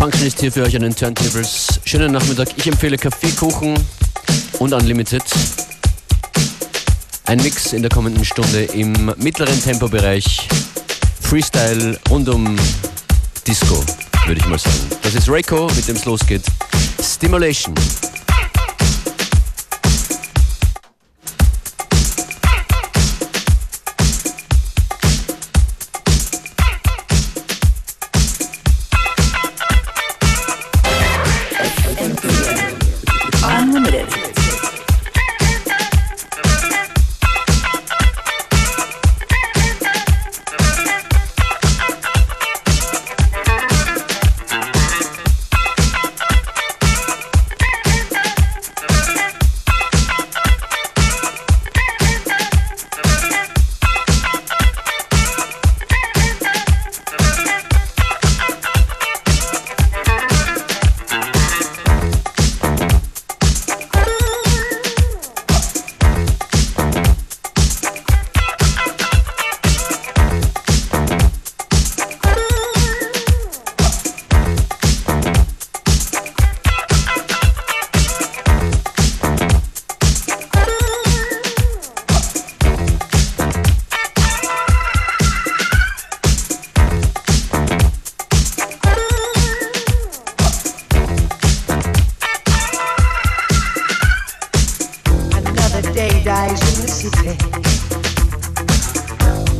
Functionist hier für euch an den Turntables. Schönen Nachmittag. Ich empfehle Kaffeekuchen und Unlimited. Ein Mix in der kommenden Stunde im mittleren Tempobereich. Freestyle rund um Disco, würde ich mal sagen. Das ist Reiko, mit dem es losgeht. Stimulation.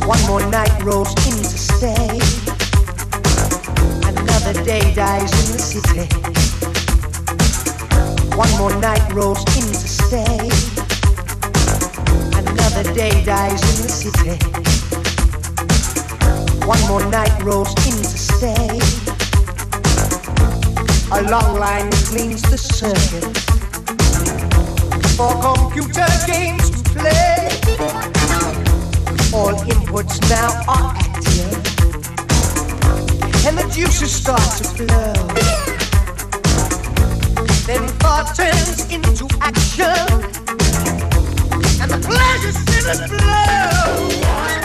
One more night rolls in to stay. Another day dies in the city. One more night rolls in to stay. Another day dies in the city. One more night rolls in to stay. A long line cleans the circuit for computer games to play. All inputs now are active, and the juices start to flow. Then thought turns into action, and the pleasure the flow.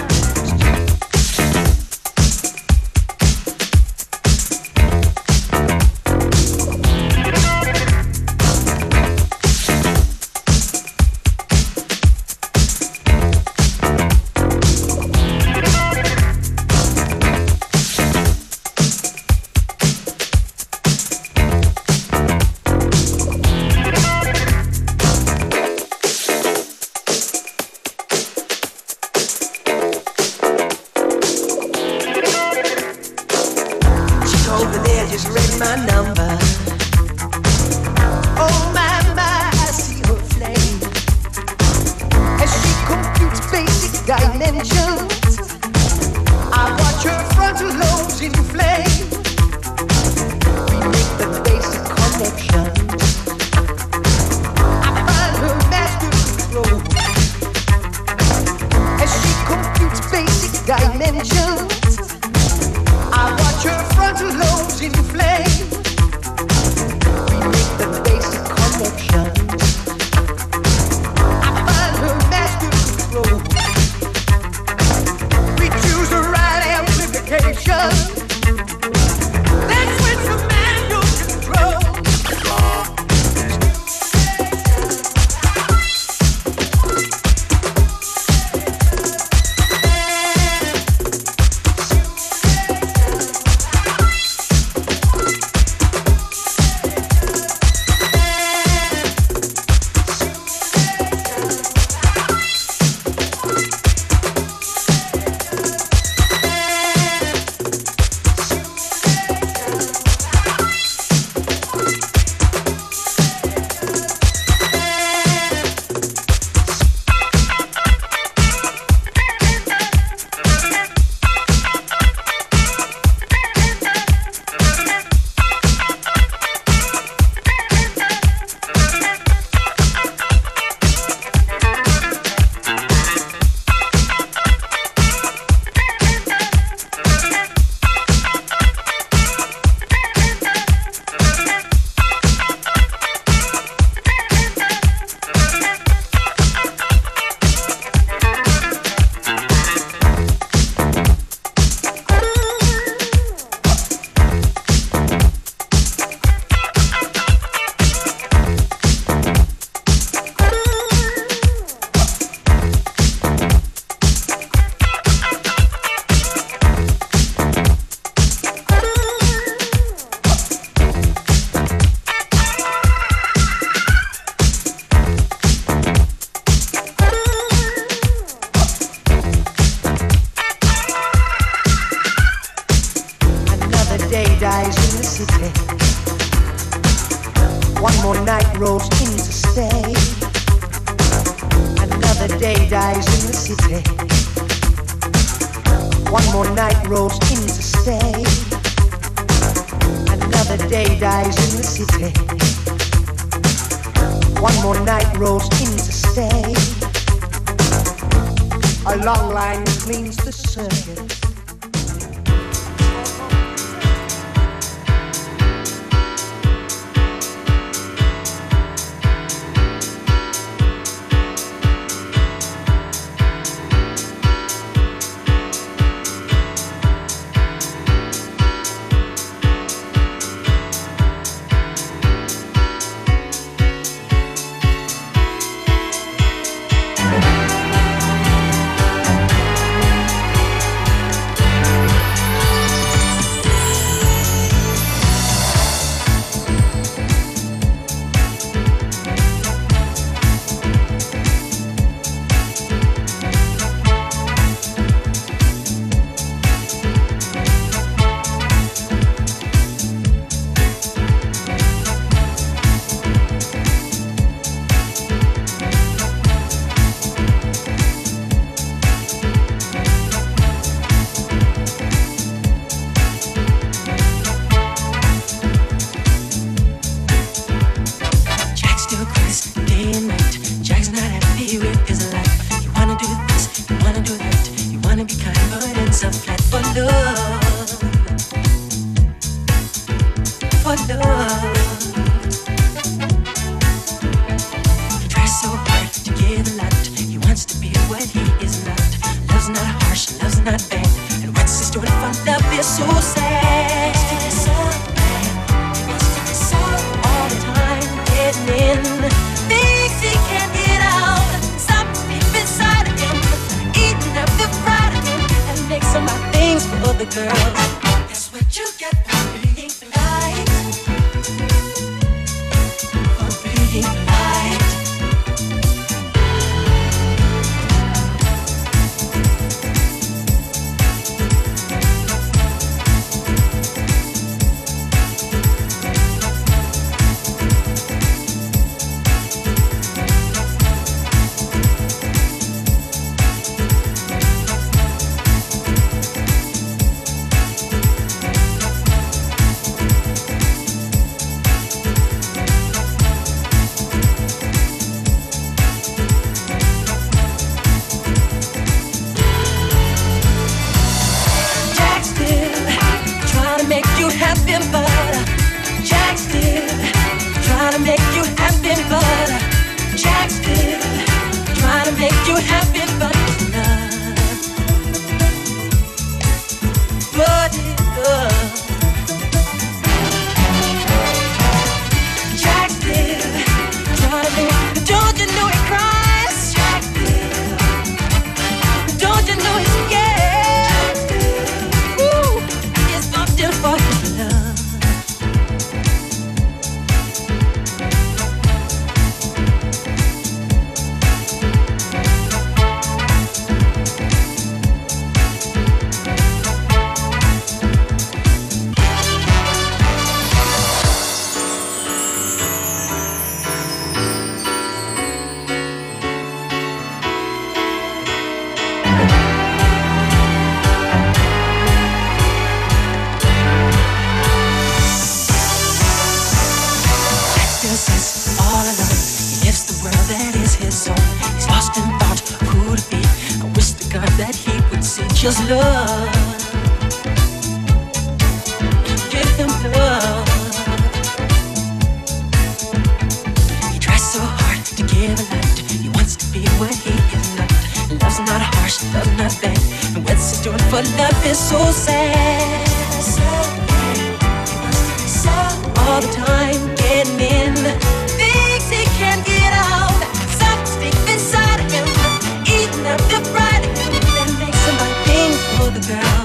the town.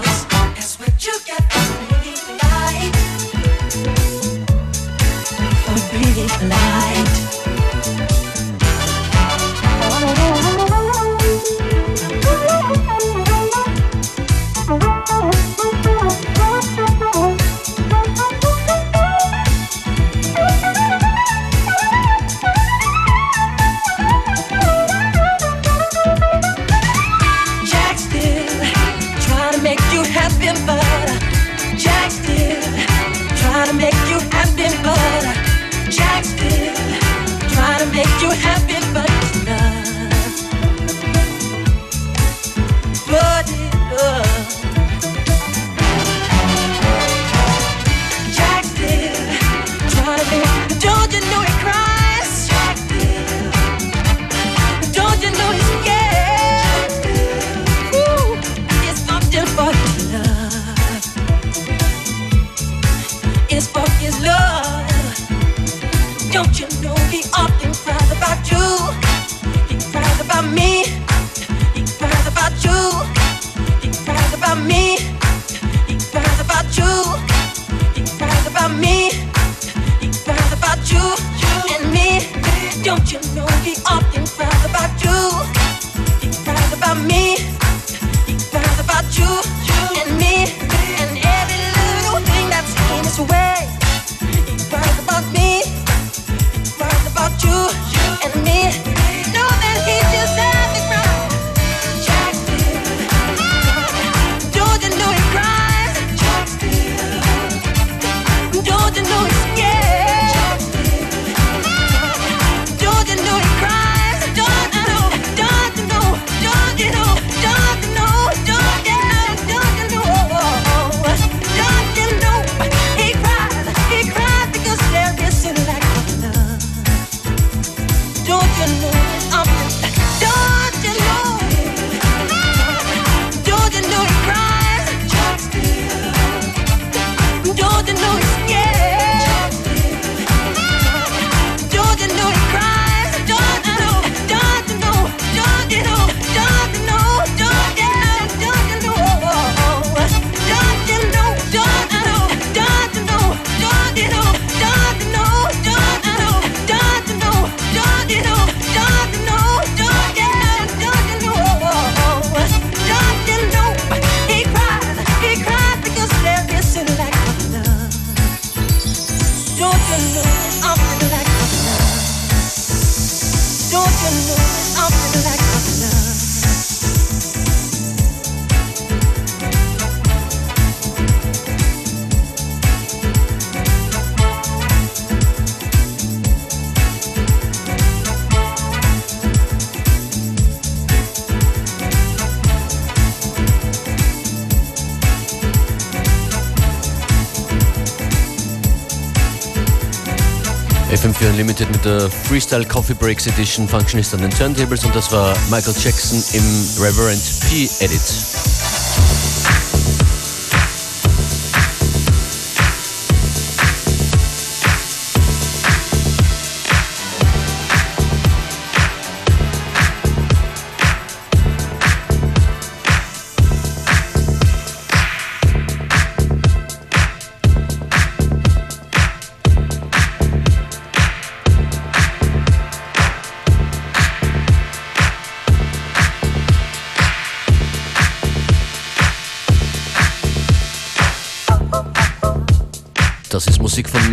Der Freestyle Coffee Breaks Edition Functionist an den Turntables und das war Michael Jackson im Reverend P Edit.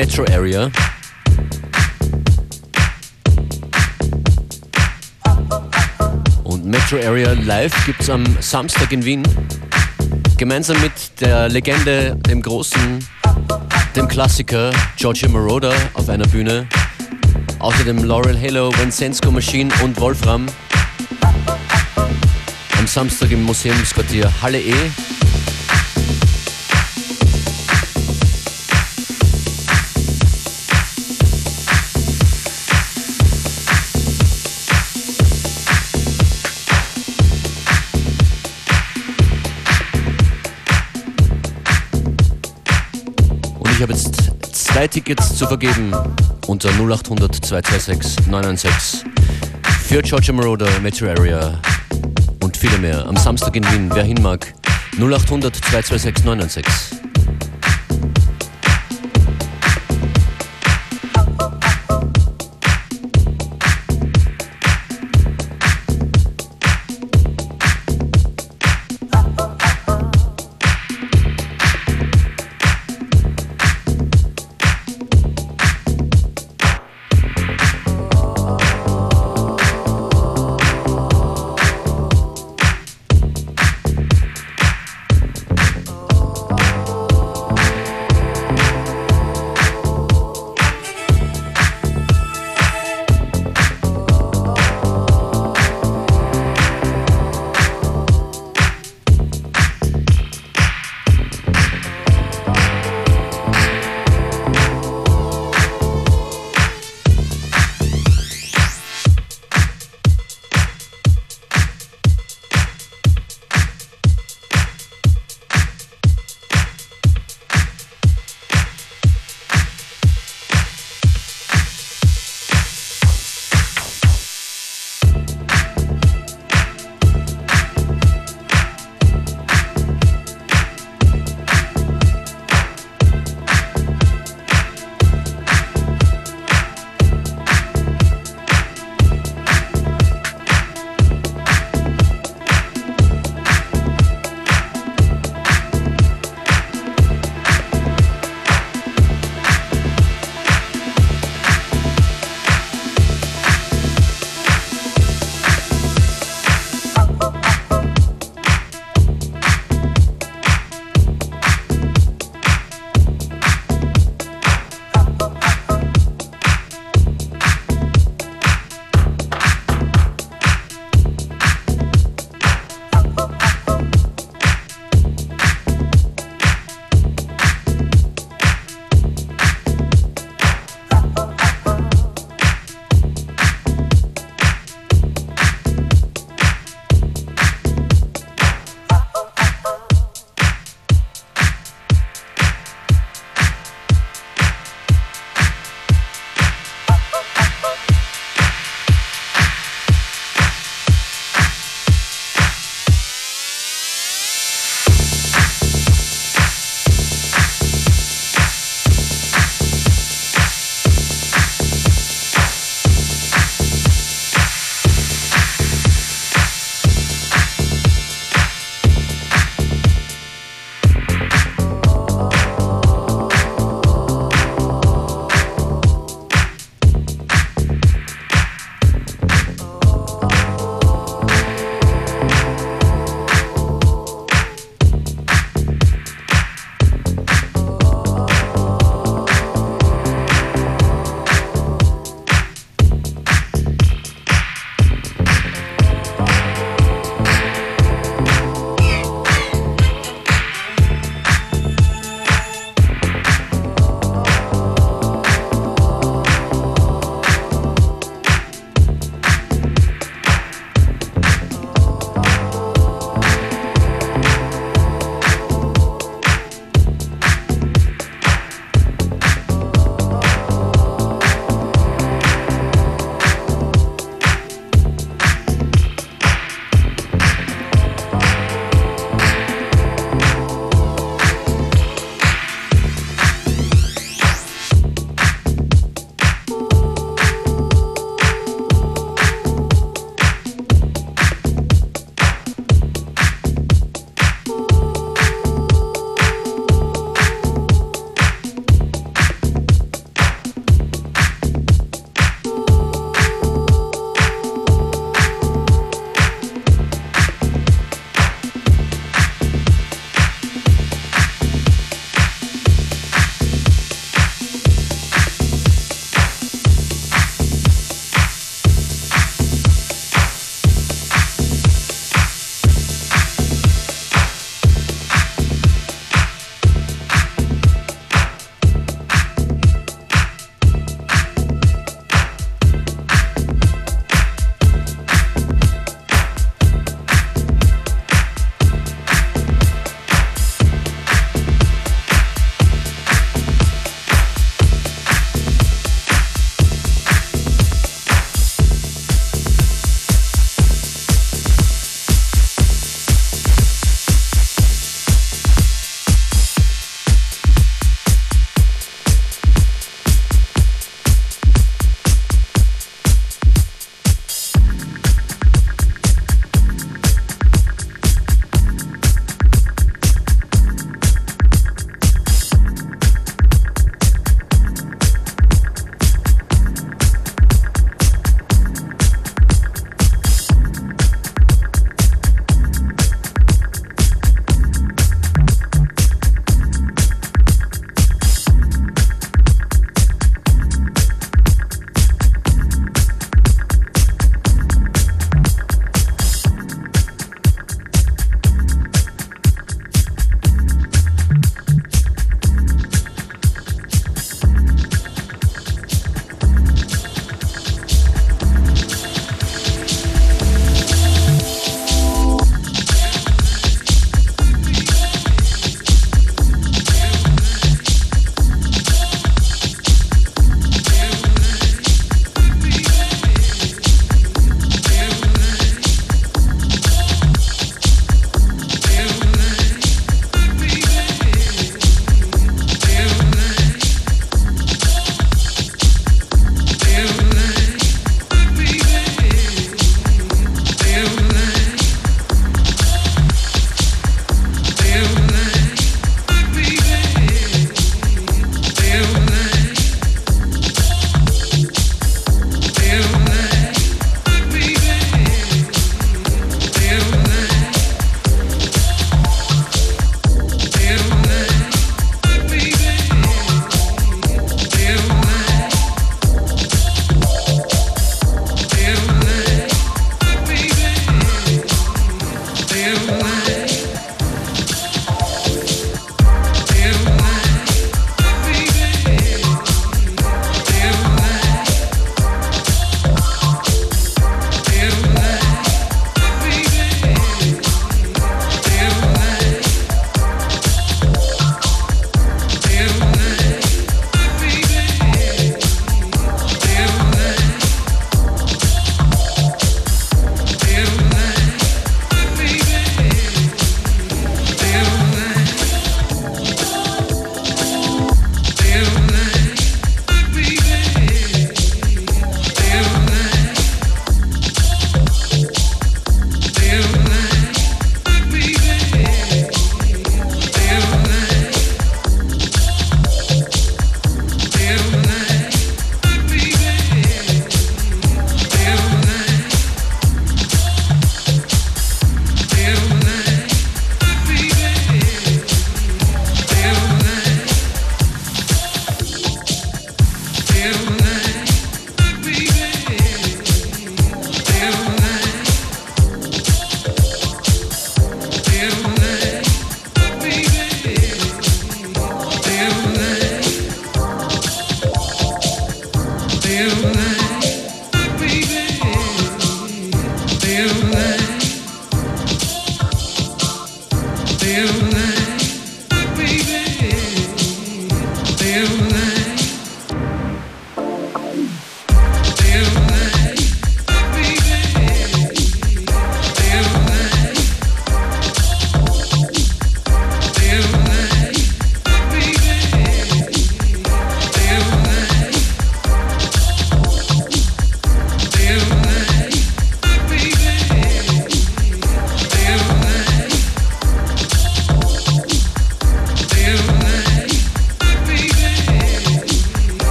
Metro Area. Und Metro Area Live gibt es am Samstag in Wien. Gemeinsam mit der Legende, dem großen, dem Klassiker Giorgio Moroder auf einer Bühne. Außerdem Laurel Halo, Vincenzo Machine und Wolfram. Am Samstag im Museumsquartier Halle E. zwei Tickets zu vergeben unter 0800 226 996 für Georgia Moroder, Metro Area und viele mehr. Am Samstag in Wien, wer hin mag, 0800 226 996.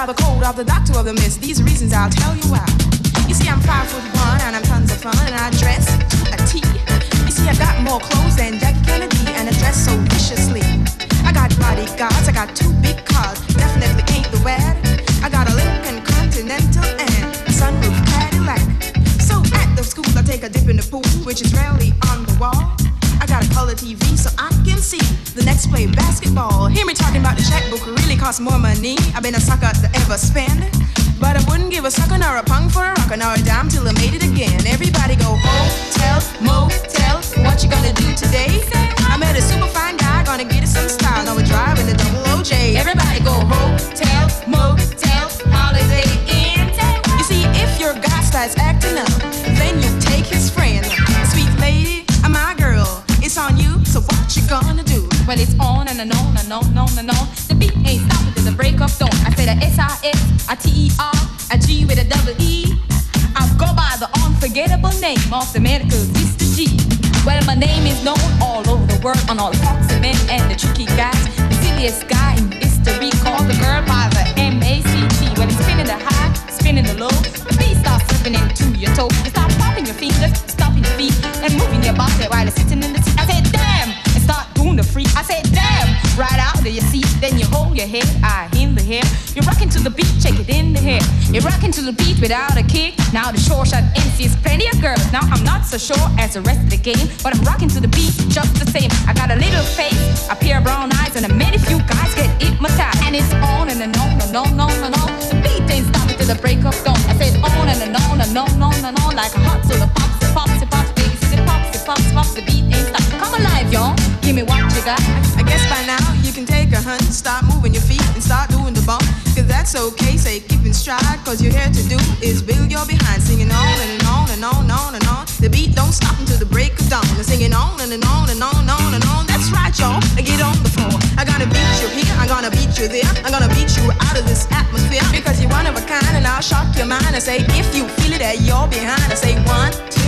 By the code of the doctor of the mist. These reasons I'll tell you why. You see, I'm five foot one, and I'm tons of fun, and I dress to a T. You see, I got more clothes than Jackie Kennedy, and I dress so viciously. I got bodyguards, I got two big cars, definitely ain't the wad. I got a Lincoln Continental and a sunroof Cadillac. So at the school, I take a dip in the pool, which is rarely on the wall. I got a color TV so I see the next play basketball. Hear me talking about the checkbook really costs more money. I've been a sucker to ever spend. But I wouldn't give a sucker nor a punk for a rocker nor a dime till I made it again. Everybody go hotel, motel. What you gonna do today? I met a super fine guy, gonna get us some style. Now we're driving the double OJ. Everybody go hotel, motel, holiday inn. You see, if your guy starts acting up, gonna do? Well, it's on and on and on and on and on. The beat ain't stopping till the break of dawn. I said a S-I-S, a T-E-R, a G with a double E. I go by the unforgettable name of the medical Mr. G. Well, my name is known all over the world on all the foxy men and the tricky guys. The silliest guy in history called the girl by the M-A-C-T. Well, it's spinning the high, spinning the low. The beat starts slipping into your toe. You start popping your fingers, stomping your feet, and moving your body while you're sitting in the the freak. I said, damn, right out of your seat. Then you hold your head, I in the hair. You're rocking to the beat, check it in the hair. You're rocking to the beat without a kick. Now the short shot MC is plenty of girls. Now I'm not so sure as the rest of the game, but I'm rocking to the beat just the same. I got a little face, a pair of brown eyes, and a many few guys get hypnotized. And it's on and on and on and on and on. The beat ain't stopping till the break of dawn. I said on and on and on and on and on like a hot soda pops, me what you got. I guess by now you can take a hunt, start moving your feet and start doing the bump. Cause that's okay, say keep in stride. Cause you're here to do is build your behind, singing on and on and on and on and on. The beat don't stop until the break of dawn. And singing on and, on and on and on and on. That's right, y'all. Get on the floor. I'm gonna beat you here, I'm gonna beat you there. I'm gonna beat you out of this atmosphere. Because you're one of a kind and I'll shock your mind and say, if you feel it at your behind, I say one, two,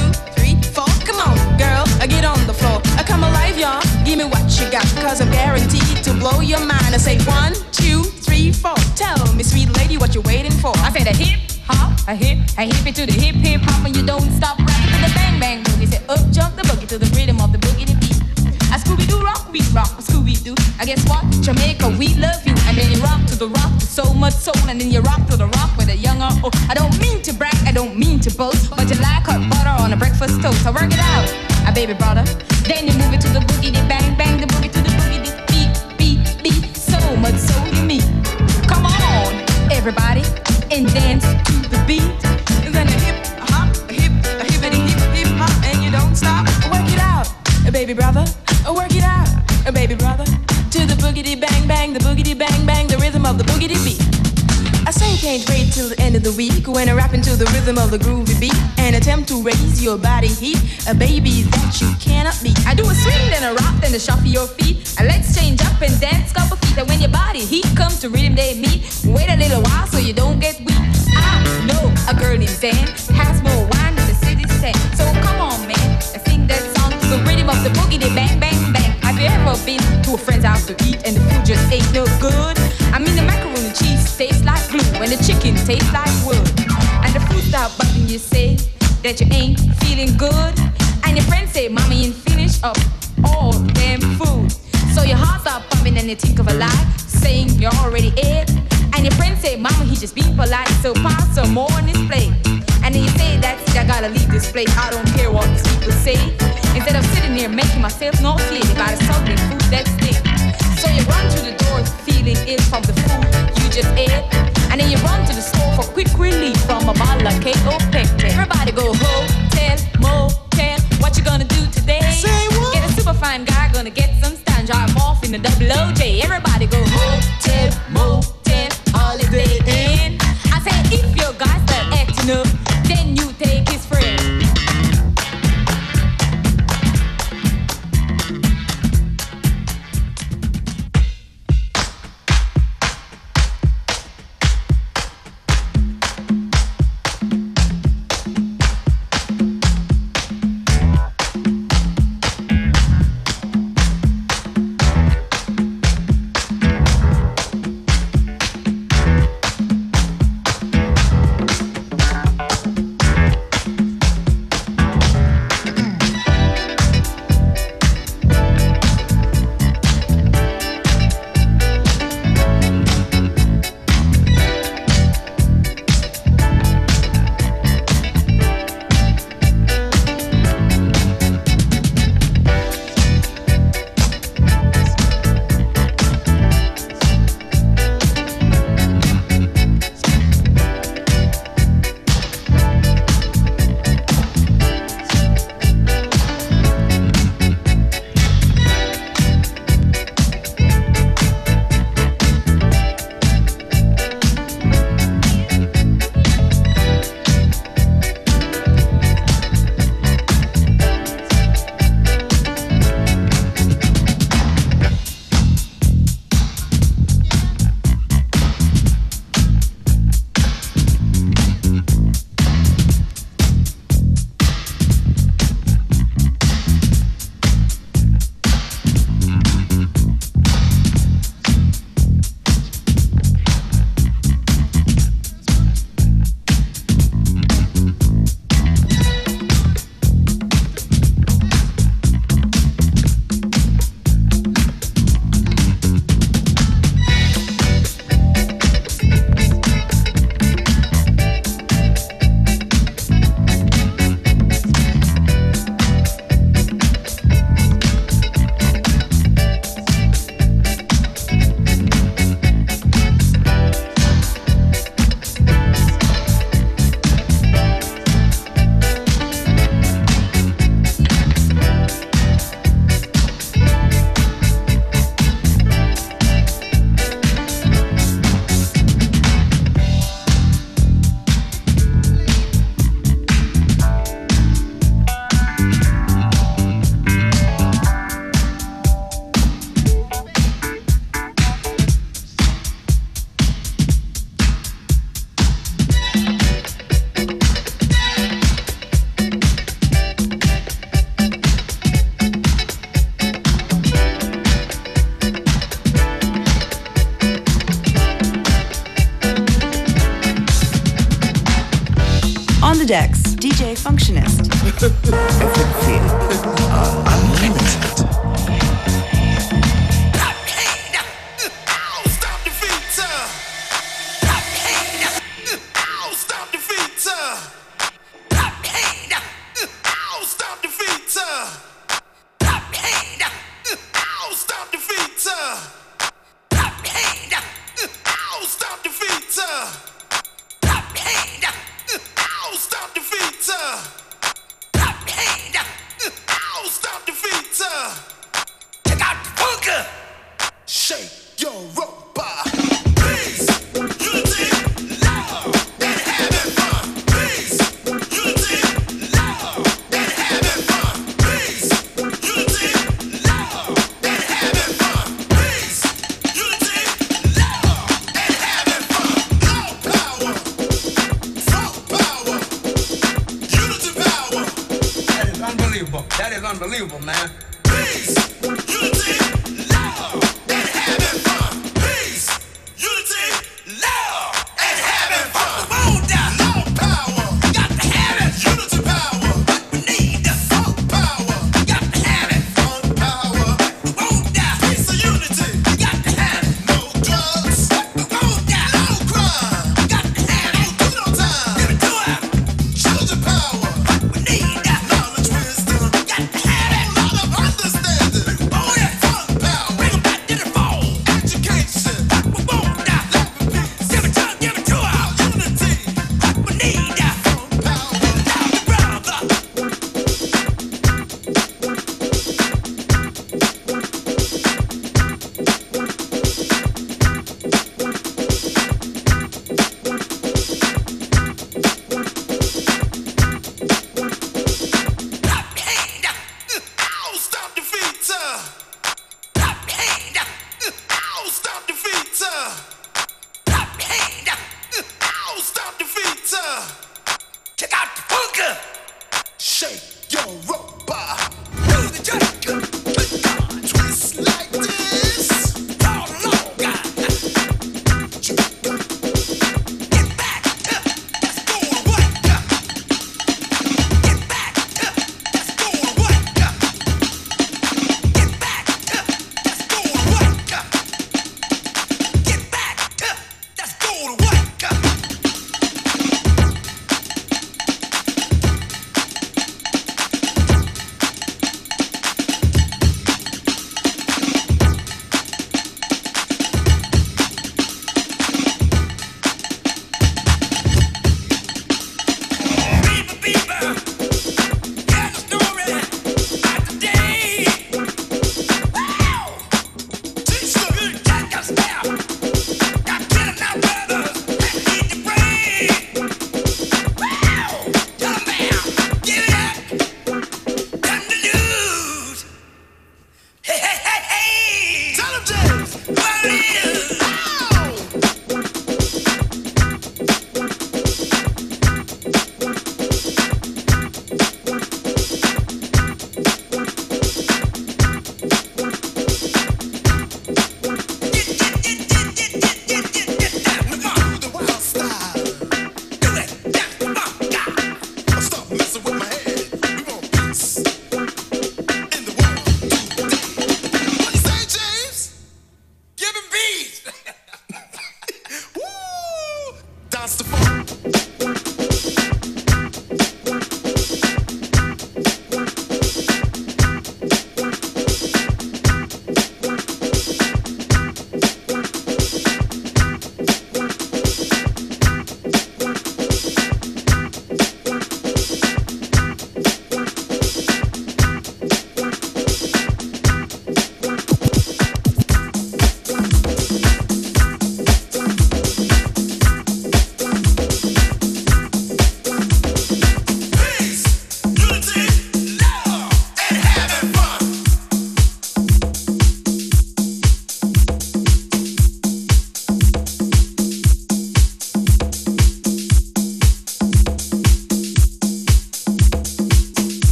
girl, I get on the floor. I come alive, y'all. Give me what you got, cause I'm guaranteed to blow your mind. I say one, two, three, four. Tell me, sweet lady, what you waiting for? I said a hip hop, a hip, a hip it to the hip hip hop, and you don't stop rocking to the bang bang boogie. Say up jump the boogie to the rhythm of the boogie beat. A Scooby Doo rock, we rock, Scooby Doo. I guess what? Jamaica, we love you, and then you rock to the rock with so much soul, and then you rock to the rock with a young or old. I don't mean to brag, I don't mean to boast, but you like hot butter on a breakfast toast. So work it out, a baby brother. Then you move it to the boogie, the bang bang, the boogie to the boogie, the beat beat beat. So much soul you mean. Come on, everybody, and dance to the beat. Then a hip, hop, a hip, a hip, hip and you don't stop. Work it out, baby brother. Work it out, a baby brother. To the boogity bang bang, the boogity bang bang, the rhythm of the boogity beat. I say can't wait till the end of the week when I rap into the rhythm of the groovy beat and attempt to raise your body heat, a baby that you cannot beat. I do a swing, then a rock, then a shuffle your feet. And let's change up and dance couple feet. And when your body heat comes to rhythm they meet, wait a little while so you don't get weak. I know a girl named Dan has more wine than the city's stand. So come on, man, and sing that song to the rhythm of the boogie, been to a friend's house to eat and the food just ain't no good? I mean the macaroni and cheese tastes like glue and the chicken tastes like wood. And the fruit stop button you say that you ain't feeling good. And your friends say, Mommy, ain't finish up all damn food. So your heart start pumping and you think of a lie, saying you already ate. And your friends say, Mama, he just being polite, so pass some more on his plate. And then you say, That's it, I gotta leave this place. I don't care what these people say. Instead of sitting here making myself nauseated by the sultry food that stinks. So you run to the door feeling ill from the food you just ate. And then you run to the store for quick relief from a bottle of Kaopectate. Everybody go hotel, motel. What you gonna do today? Say what? Get a super fine guy, gonna get some stand, drive off in the double OJ. Everybody go hotel, motel, That is unbelievable, man. Peace,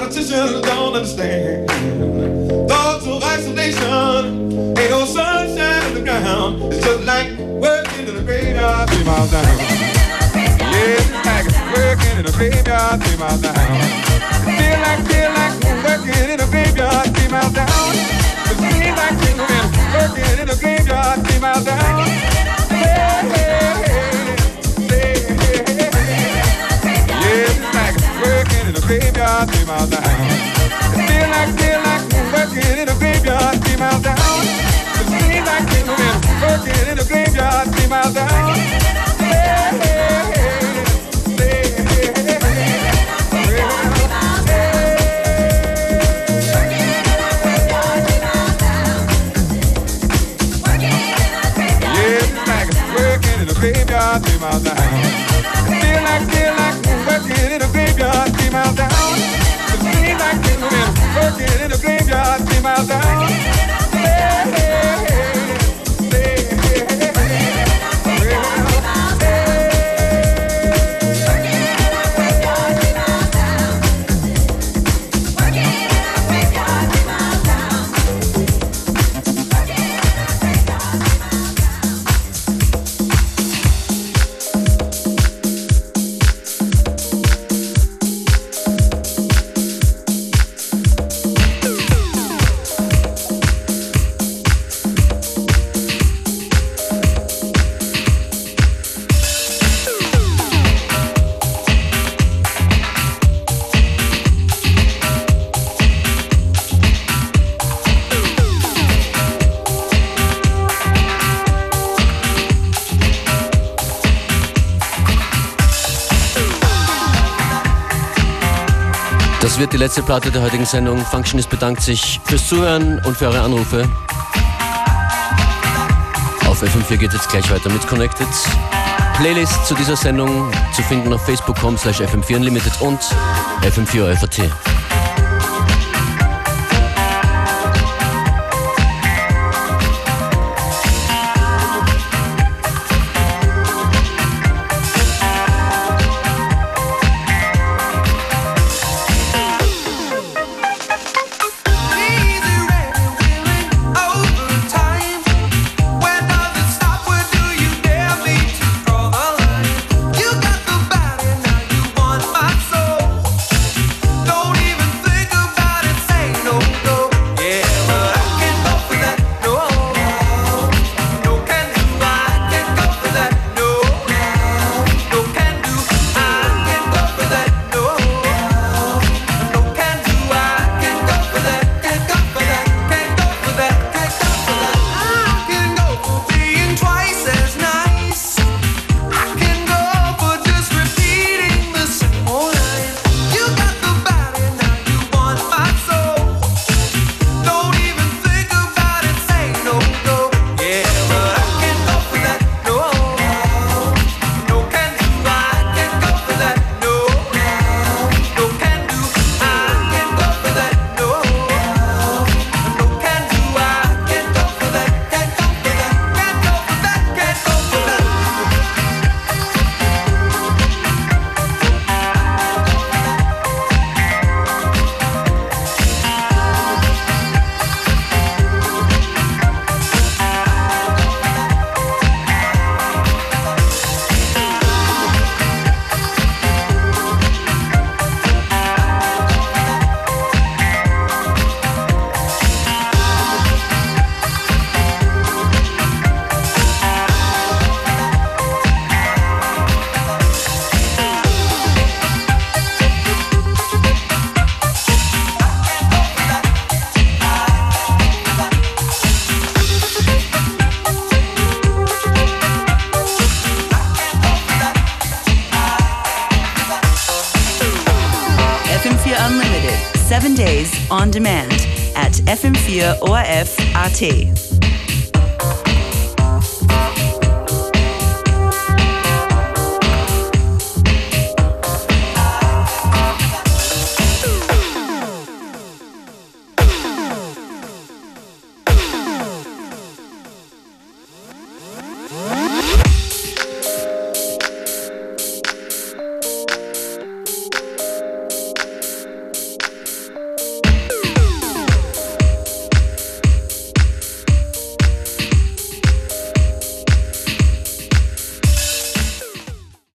politicians don't understand. Thoughts of isolation, ain't no sunshine on the ground. It's just like working in a graveyard three miles down. Yeah, it's like working in a graveyard three miles down. Feel like, feel like working in a graveyard three miles down. It seems like working in a graveyard three miles down. Hey, hey, hey, hey, hey, hey, hey. Yeah graveyard, three miles down. Feel like, feel like working in a graveyard, three miles down. Feel like working in a graveyard, three miles down. Graveyard, three miles down. in the graveyard, see my dad. Wird die letzte Platte der heutigen Sendung. Functionist bedankt sich fürs Zuhören und für eure Anrufe. Auf FM4 geht es gleich weiter mit Connected. Playlist zu dieser Sendung zu finden auf facebook.com slash fm4 unlimited und fm4